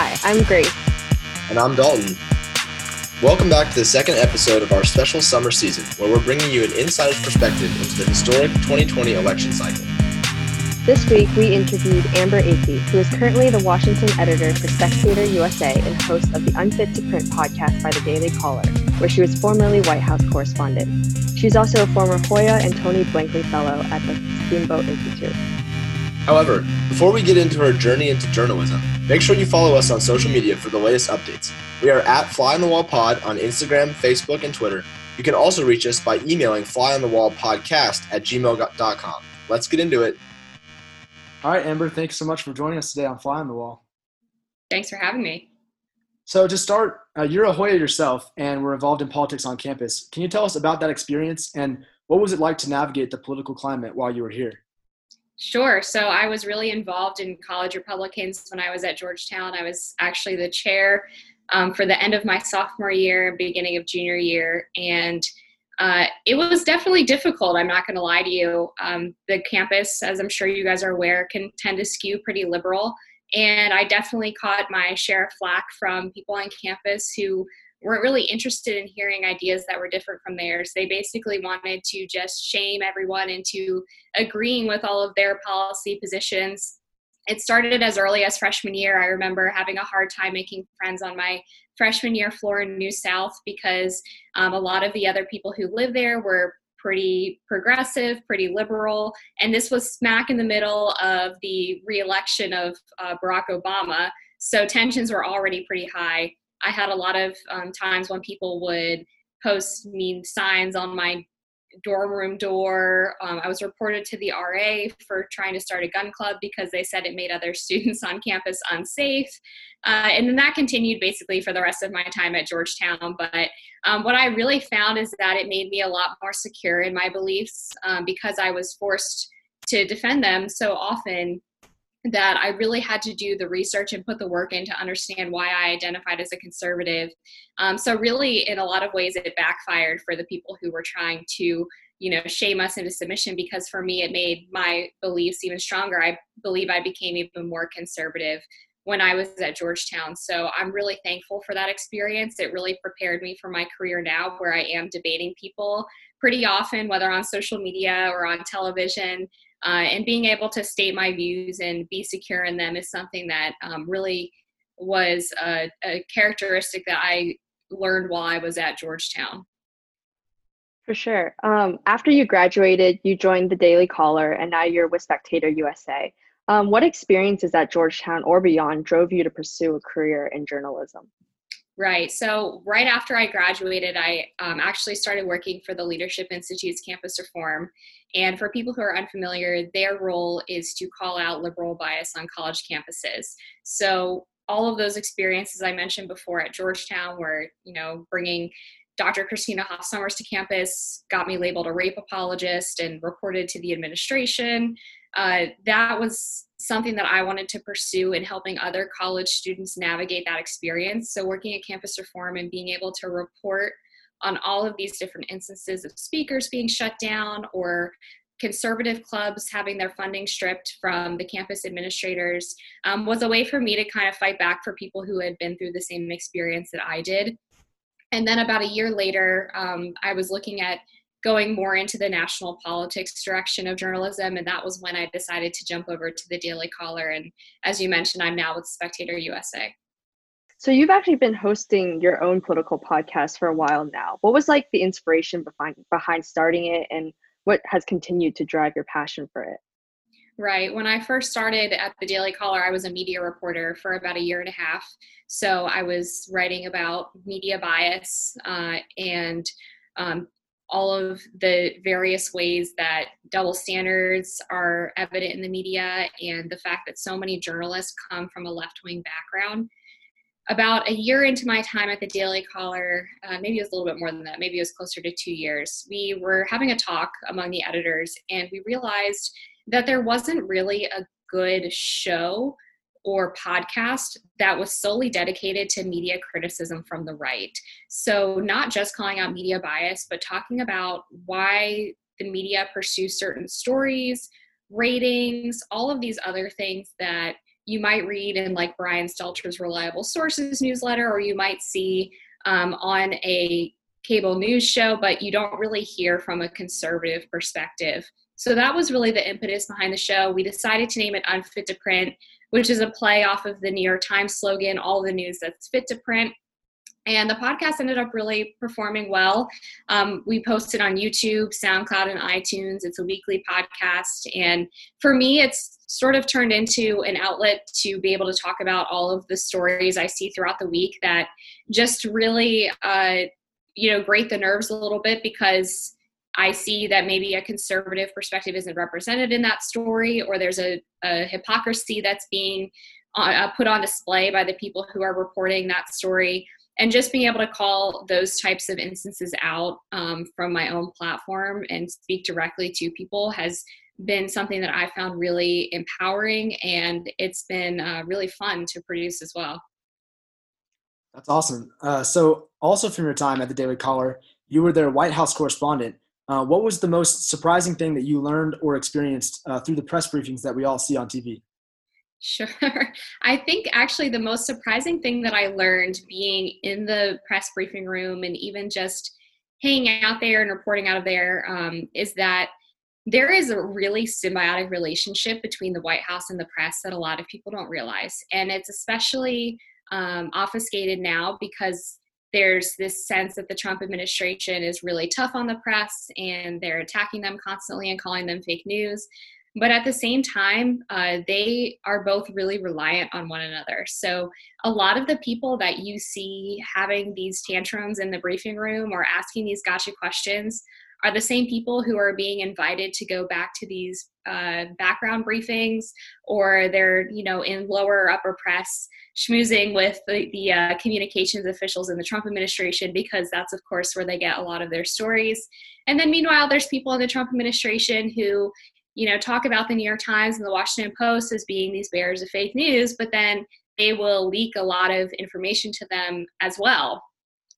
Hi, I'm Grace. And I'm Dalton. Welcome back to the second episode of our special summer season, where we're bringing you an insider's perspective into the historic 2020 election cycle. This week, we interviewed Amber Athey, who is currently the Washington editor for Spectator USA and host of the Unfit to Print podcast by the Daily Caller, where she was formerly White House correspondent. She's also a former Hoya and Tony Blankley Fellow at the Steamboat Institute. However, before we get into her journey into journalism, make sure you follow us on social media for the latest updates. We are at Fly on the Wall Pod on Instagram, Facebook, and Twitter. You can also reach us by emailing flyonthewallpodcast at gmail.com. Let's get into it. All right, Amber, thanks so much for joining us today on Fly on the Wall. Thanks for having me. So, to start, uh, you're a Hoya yourself and were involved in politics on campus. Can you tell us about that experience and what was it like to navigate the political climate while you were here? Sure. So I was really involved in college Republicans when I was at Georgetown. I was actually the chair um, for the end of my sophomore year, beginning of junior year, and uh, it was definitely difficult. I'm not going to lie to you. Um, the campus, as I'm sure you guys are aware, can tend to skew pretty liberal. And I definitely caught my share of flack from people on campus who weren't really interested in hearing ideas that were different from theirs. They basically wanted to just shame everyone into agreeing with all of their policy positions. It started as early as freshman year. I remember having a hard time making friends on my freshman year floor in New South because um, a lot of the other people who lived there were pretty progressive, pretty liberal, and this was smack in the middle of the reelection of uh, Barack Obama. So tensions were already pretty high. I had a lot of um, times when people would post mean signs on my dorm room door. Um, I was reported to the RA for trying to start a gun club because they said it made other students on campus unsafe. Uh, and then that continued basically for the rest of my time at Georgetown. But um, what I really found is that it made me a lot more secure in my beliefs um, because I was forced to defend them so often that I really had to do the research and put the work in to understand why I identified as a conservative. Um, so really, in a lot of ways, it backfired for the people who were trying to, you know, shame us into submission. Because for me, it made my beliefs even stronger. I believe I became even more conservative when I was at Georgetown. So I'm really thankful for that experience. It really prepared me for my career now, where I am debating people pretty often, whether on social media or on television. Uh, and being able to state my views and be secure in them is something that um, really was a, a, characteristic that I learned while I was at Georgetown. For sure. Um, after you graduated, you joined the Daily Caller, and now you're with Spectator USA. Um, what experiences at Georgetown or beyond drove you to pursue a career in journalism? Right. So, right after I graduated, I um, actually started working for the Leadership Institute's Campus Reform. And for people who are unfamiliar, their role is to call out liberal bias on college campuses. So, all of those experiences I mentioned before at Georgetown, where, you know, bringing Dr. Christina Hoff Sommers to campus got me labeled a rape apologist and reported to the administration. Uh, that was something that I wanted to pursue in helping other college students navigate that experience. So, working at Campus Reform and being able to report on all of these different instances of speakers being shut down or conservative clubs having their funding stripped from the campus administrators um, was a way for me to kind of fight back for people who had been through the same experience that I did. And then about a year later, um, I was looking at going more into the national politics direction of journalism. And that was when I decided to jump over to the Daily Caller. And as you mentioned, I'm now with Spectator USA. So you've actually been hosting your own political podcast for a while now. What was like the inspiration behind behind starting it and what has continued to drive your passion for it? Right. When I first started at the Daily Caller, I was a media reporter for about a year and a half. So I was writing about media bias uh, and um, all of the various ways that double standards are evident in the media and the fact that so many journalists come from a left wing background. About a year into my time at the Daily Caller, uh, maybe it was a little bit more than that, maybe it was closer to two years, we were having a talk among the editors and we realized that there wasn't really a good show or podcast that was solely dedicated to media criticism from the right. So, not just calling out media bias, but talking about why the media pursue certain stories, ratings, all of these other things that you might read in like Brian Stelter's Reliable Sources newsletter, or you might see um, on a cable news show, but you don't really hear from a conservative perspective. So that was really the impetus behind the show. We decided to name it Unfit to Print, which is a play off of the New York Times slogan, all the news that's fit to print. And the podcast ended up really performing well. Um, we posted on YouTube, SoundCloud, and iTunes. It's a weekly podcast. And for me, it's sort of turned into an outlet to be able to talk about all of the stories I see throughout the week that just really, uh, you know, grate the nerves a little bit because I see that maybe a conservative perspective isn't represented in that story, or there's a, a hypocrisy that's being uh, put on display by the people who are reporting that story and just being able to call those types of instances out um, from my own platform and speak directly to people has been something that I found really empowering and it's been uh, really fun to produce as well. That's awesome. Uh, so, also from your time at the Daily Caller, you were their White House correspondent. Uh, what was the most surprising thing that you learned or experienced uh, through the press briefings that we all see on TV? Sure. I think actually the most surprising thing that I learned being in the press briefing room and even just hanging out there and reporting out of there um, is that there is a really symbiotic relationship between the White House and the press that a lot of people don't realize. And it's especially um, obfuscated now because there's this sense that the Trump administration is really tough on the press and they're attacking them constantly and calling them fake news. But at the same time uh, they are both really reliant on one another. So a lot of the people that you see having these tantrums in the briefing room or asking these gotcha questions are the same people who are being invited to go back to these uh, background briefings or they're you know in lower upper press schmoozing with the, the uh, communications officials in the trump administration because that's of course where they get a lot of their stories and then meanwhile there's people in the trump administration who you know, talk about the New York Times and the Washington Post as being these bearers of fake news, but then they will leak a lot of information to them as well.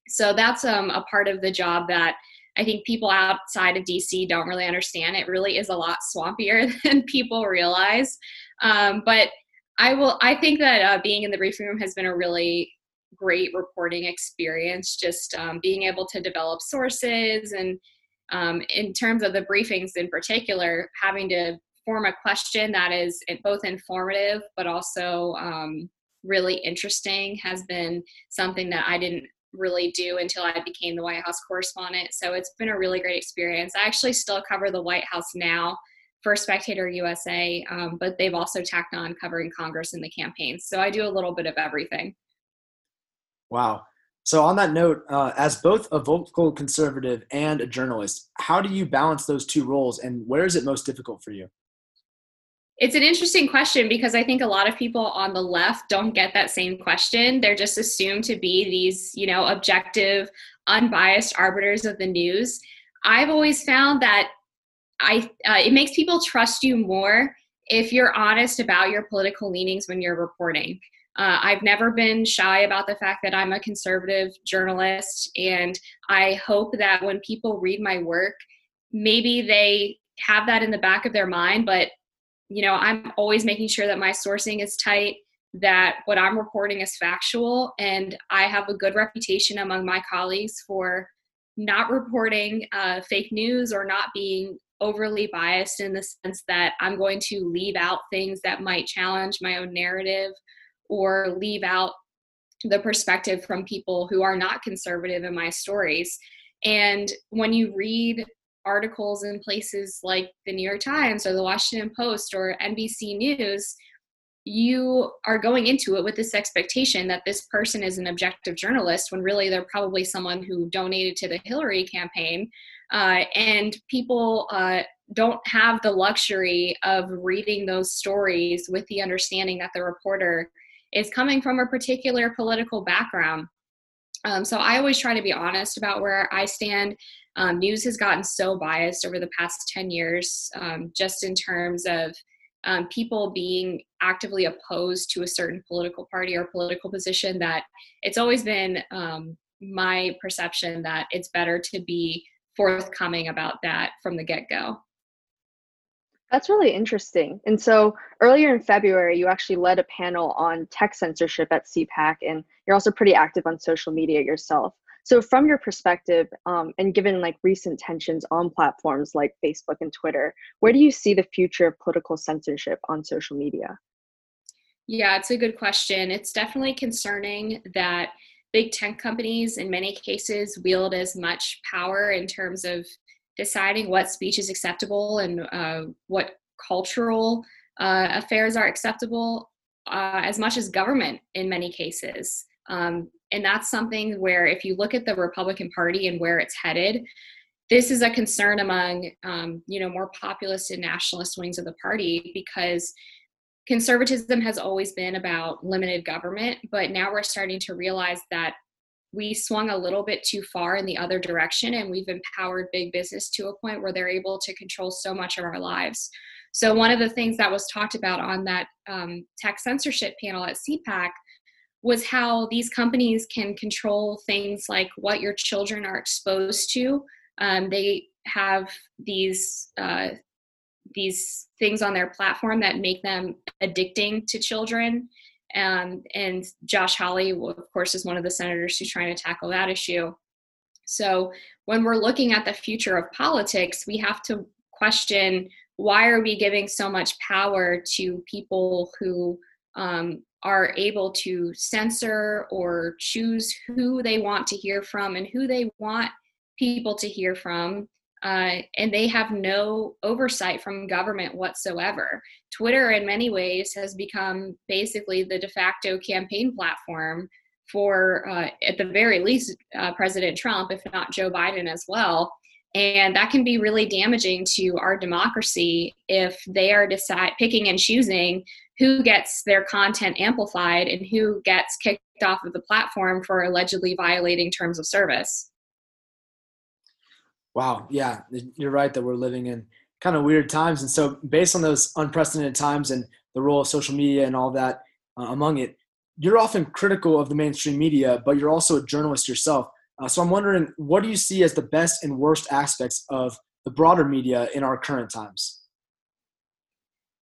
So that's um, a part of the job that I think people outside of DC don't really understand. It really is a lot swampier than people realize. Um, but I will. I think that uh, being in the briefing room has been a really great reporting experience. Just um, being able to develop sources and um, in terms of the briefings in particular, having to form a question that is both informative but also um, really interesting has been something that I didn't really do until I became the White House correspondent. So it's been a really great experience. I actually still cover the White House now for Spectator USA, um, but they've also tacked on covering Congress and the campaigns. So I do a little bit of everything. Wow. So, on that note, uh, as both a vocal conservative and a journalist, how do you balance those two roles and where is it most difficult for you? It's an interesting question because I think a lot of people on the left don't get that same question. They're just assumed to be these, you know, objective, unbiased arbiters of the news. I've always found that I uh, it makes people trust you more if you're honest about your political leanings when you're reporting. Uh, I've never been shy about the fact that I'm a conservative journalist, and I hope that when people read my work, maybe they have that in the back of their mind. But you know, I'm always making sure that my sourcing is tight, that what I'm reporting is factual, and I have a good reputation among my colleagues for not reporting uh, fake news or not being overly biased in the sense that I'm going to leave out things that might challenge my own narrative or leave out the perspective from people who are not conservative in my stories. And when you read articles in places like the New York Times or the Washington Post or NBC News, you are going into it with this expectation that this person is an objective journalist when really they're probably someone who donated to the Hillary campaign. Uh, and people uh, don't have the luxury of reading those stories with the understanding that the reporter is coming from a particular political background. Um, so I always try to be honest about where I stand. Um, news has gotten so biased over the past 10 years, um, just in terms of um, people being actively opposed to a certain political party or political position, that it's always been um, my perception that it's better to be forthcoming about that from the get go. That's really interesting. And so earlier in February, you actually led a panel on tech censorship at CPAC, and you're also pretty active on social media yourself. So, from your perspective, um, and given like recent tensions on platforms like Facebook and Twitter, where do you see the future of political censorship on social media? Yeah, it's a good question. It's definitely concerning that big tech companies, in many cases, wield as much power in terms of deciding what speech is acceptable and uh, what cultural uh, affairs are acceptable uh, as much as government in many cases. Um, and that's something where, if you look at the Republican Party and where it's headed, this is a concern among um, you know more populist and nationalist wings of the party because conservatism has always been about limited government, but now we're starting to realize that we swung a little bit too far in the other direction and we've empowered big business to a point where they're able to control so much of our lives. So, one of the things that was talked about on that um, tech censorship panel at CPAC was how these companies can control things like what your children are exposed to. Um, they have these uh, these things on their platform that make them addicting to children um, and Josh Hawley, of course, is one of the senators who's trying to tackle that issue. So when we're looking at the future of politics, we have to question why are we giving so much power to people who um, are able to censor or choose who they want to hear from and who they want people to hear from uh, and they have no oversight from government whatsoever. Twitter, in many ways, has become basically the de facto campaign platform for, uh, at the very least, uh, President Trump, if not Joe Biden as well. And that can be really damaging to our democracy if they are decide picking and choosing who gets their content amplified and who gets kicked off of the platform for allegedly violating terms of service. Wow. Yeah, you're right that we're living in kind of weird times. And so, based on those unprecedented times and the role of social media and all that uh, among it, you're often critical of the mainstream media, but you're also a journalist yourself. Uh, so, I'm wondering, what do you see as the best and worst aspects of the broader media in our current times?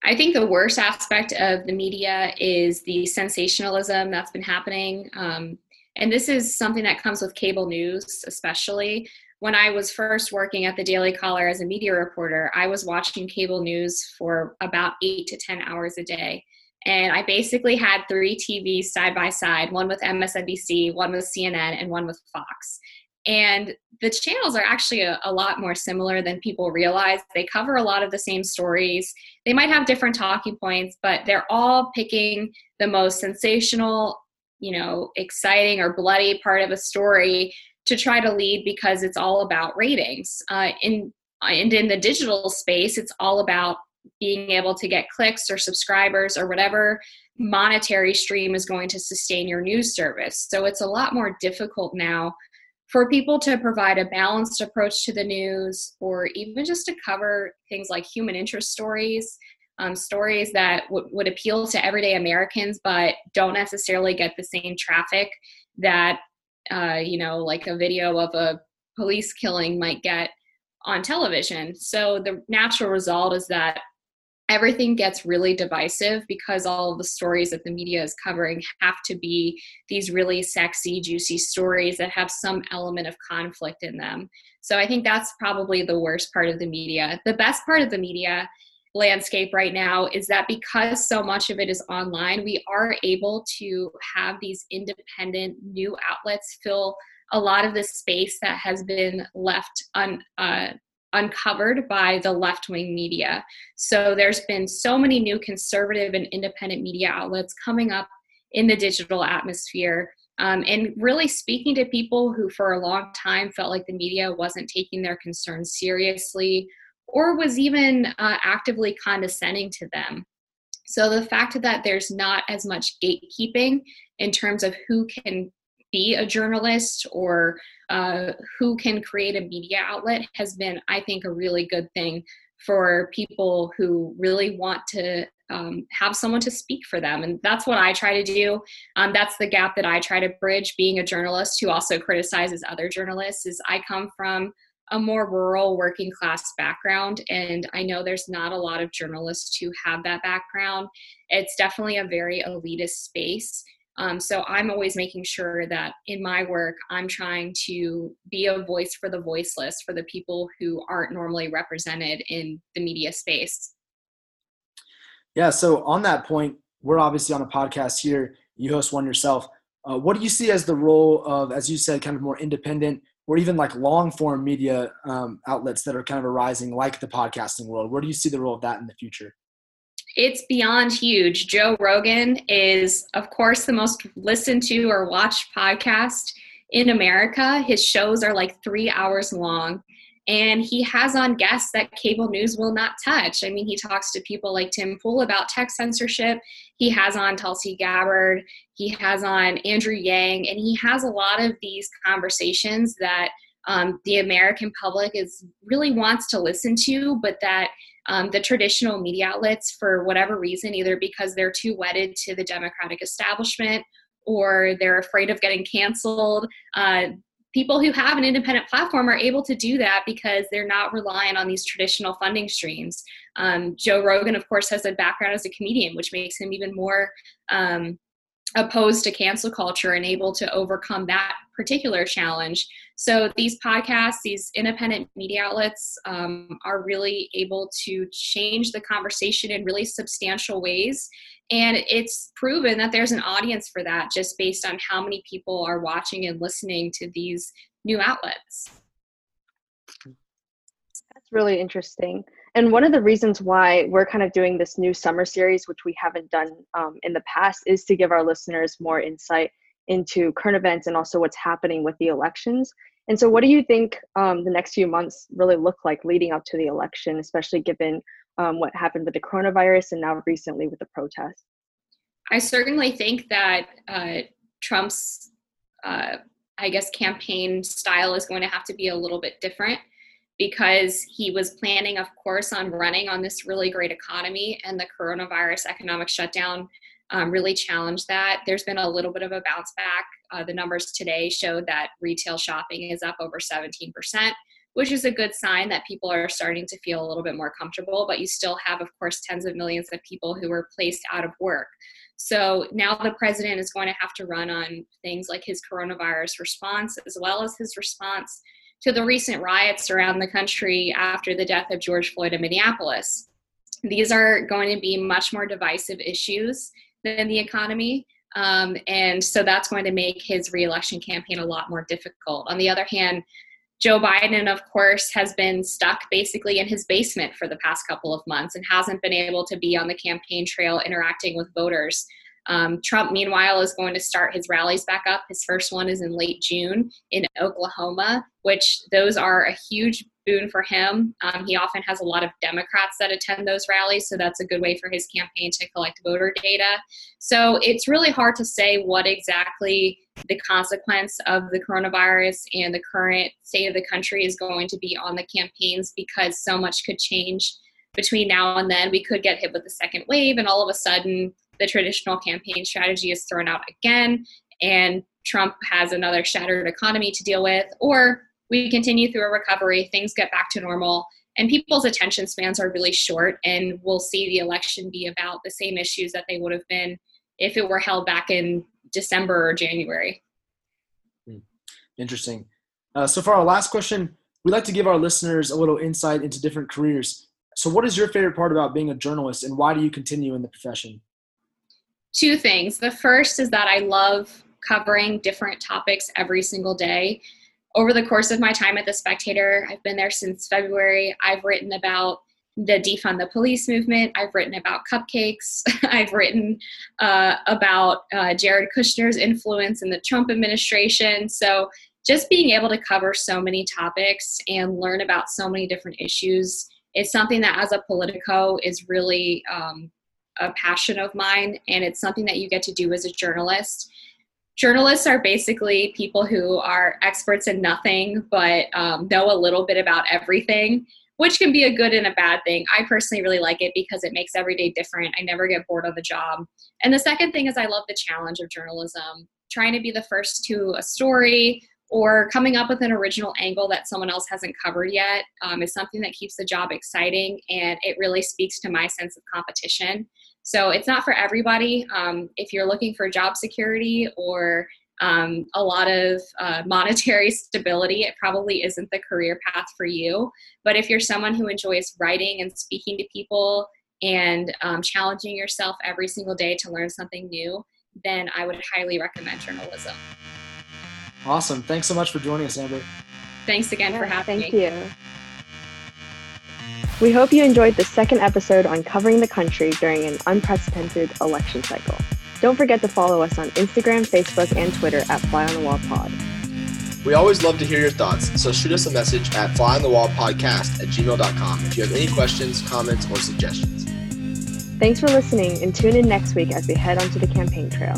I think the worst aspect of the media is the sensationalism that's been happening. Um, and this is something that comes with cable news, especially when I was first working at the Daily Caller as a media reporter, I was watching cable news for about eight to 10 hours a day. And I basically had three TVs side by side one with MSNBC, one with CNN, and one with Fox. And the channels are actually a, a, lot more similar than people realize. They cover a lot of the same stories. They might have different talking points, but they're all picking the most sensational, you know, exciting or bloody part of a story to try to lead because it's all about ratings. Uh, in and in the digital space, it's all about being able to get clicks or subscribers or whatever monetary stream is going to sustain your news service. So it's a lot more difficult now for people to provide a balanced approach to the news or even just to cover things like human interest stories. Um, stories that w- would appeal to everyday Americans but don't necessarily get the same traffic that uh, you know, like a video of a police killing might get on television. So the natural result is that everything gets really divisive because all the stories that the media is covering have to be these really sexy, juicy stories that have some element of conflict in them. So I think that's probably the worst part of the media. The best part of the media landscape right now is that because so much of it is online, we are able to have these independent new outlets fill a lot of the space that has been left un, uh, uncovered by the left wing media. So there's been so many new conservative and independent media outlets coming up in the digital atmosphere. Um, and really speaking to people who, for a long time, felt like the media wasn't taking their concerns seriously or was even uh, actively condescending to them. So the fact that there's not as much gatekeeping in terms of who can be a journalist or uh, who can create a media outlet has been, I think, a really good thing for people who really want to um, have someone to speak for them. And that's what I try to do. Um, that's the gap that I try to bridge being a journalist who also criticizes other journalists is I come from a more rural working class background and i know there's not a lot of journalists who have that background. It's definitely a very elitist space. Um, so i'm always making sure that in my work i'm trying to be a voice for the voiceless for the people who aren't normally represented in the media space. Yeah so on that point we're obviously on a podcast here. You host one yourself. Uh, what do you see as the role of as you said kind of more independent or even like long form media um, outlets that are kind of arising, like the podcasting world? Where do you see the role of that in the future? It's beyond huge. Joe Rogan is, of course, the most listened to or watched podcast in America. His shows are like three hours long and he has on guests that cable news will not touch. I mean, he talks to people like Tim Pool about tech censorship. He has on Tulsi Gabbard. He has on Andrew Yang, and he has a lot of these conversations that um, the American public is really wants to listen to, but that um, the traditional media outlets, for whatever reason, either because they're too wedded to the Democratic establishment or they're afraid of getting canceled, uh, people who have an independent platform are able to do that because they're not relying on these traditional funding streams. Um, Joe Rogan, of course, has a background as a comedian, which makes him even more um, opposed to cancel culture and able to overcome that particular challenge. So these podcasts, these independent media outlets, um, are really able to change the conversation in really substantial ways. And it's proven that there's an audience for that just based on how many people are watching and listening to these new outlets. That's really interesting. And one of the reasons why we're kind of doing this new summer series, which we haven't done um, in the past, is to give our listeners more insight into current events and also what's happening with the elections. And so, what do you think um, the next few months really look like leading up to the election, especially given um, what happened with the coronavirus and now recently with the protests? I certainly think that uh, Trump's, uh, I guess, campaign style is going to have to be a little bit different because he was planning, of course, on running on this really great economy, and the coronavirus economic shutdown um, really challenged that. There's been a little bit of a bounce back. Uh, the numbers today showed that retail shopping is up over 17%, which is a good sign that people are starting to feel a little bit more comfortable. But you still have, of course, tens of millions of people who were placed out of work. So now the president is going to have to run on things like his coronavirus response, as well as his response to the recent riots around the country after the death of George Floyd in Minneapolis. These are going to be much more divisive issues than the economy. Um, and so that's going to make his reelection campaign a lot more difficult. On the other hand, Joe Biden, of course, has been stuck basically in his basement for the past couple of months and hasn't been able to be on the campaign trail interacting with voters. Um, Trump, meanwhile, is going to start his rallies back up. His first one is in late June in Oklahoma, which those are a huge boon for him. Um, he often has a lot of Democrats that attend those rallies, so that's a good way for his campaign to collect voter data. So it's really hard to say what exactly the consequence of the coronavirus and the current state of the country is going to be on the campaigns because so much could change between now and then. We could get hit with a second wave, and all of a sudden, the traditional campaign strategy is thrown out again, and Trump has another shattered economy to deal with, or we continue through a recovery, things get back to normal, and people's attention spans are really short, and we'll see the election be about the same issues that they would have been if it were held back in December or January. Hmm. Interesting. Uh, so, for our last question, we like to give our listeners a little insight into different careers. So, what is your favorite part about being a journalist, and why do you continue in the profession? Two things. The first is that I love covering different topics every single day over the course of my time at the Spectator, I've been there since February. I've written about the defund the police movement. I've written about cupcakes. I've written uh, about uh, Jared Kushner's influence in the Trump administration. So, just being able to cover so many topics and learn about so many different issues is something that, as a Politico, is really um, a passion of mine. And it's something that you get to do as a journalist journalists are basically people who are experts in nothing but um, know a little bit about everything which can be a good and a bad thing. I personally really like it because it makes every day different. I never get bored of the job. And the second thing is i love the challenge of journalism trying to be the first to a story or coming up with an original angle that someone else hasn't covered yet um, is something that keeps the job exciting and it really speaks to my sense of competition. So it's not for everybody. Um, if you're looking for job security or um, a lot of uh, monetary stability, it probably isn't the career path for you. But if you're someone who enjoys writing and speaking to people and um, challenging yourself every single day to learn something new, then I would highly recommend journalism. Awesome. Thanks so much for joining us, Amber. Thanks again yeah, for having thank me. Thank you. We hope you enjoyed the second episode on covering the country during an unprecedented election cycle. Don't forget to follow us on Instagram, Facebook, and Twitter at Fly on the Wall Pod. We always love to hear your thoughts, so shoot us a message at flyonthewallpodcast at gmail.com if you have any questions, comments, or suggestions. Thanks for listening and tune in next week as we head onto the campaign trail.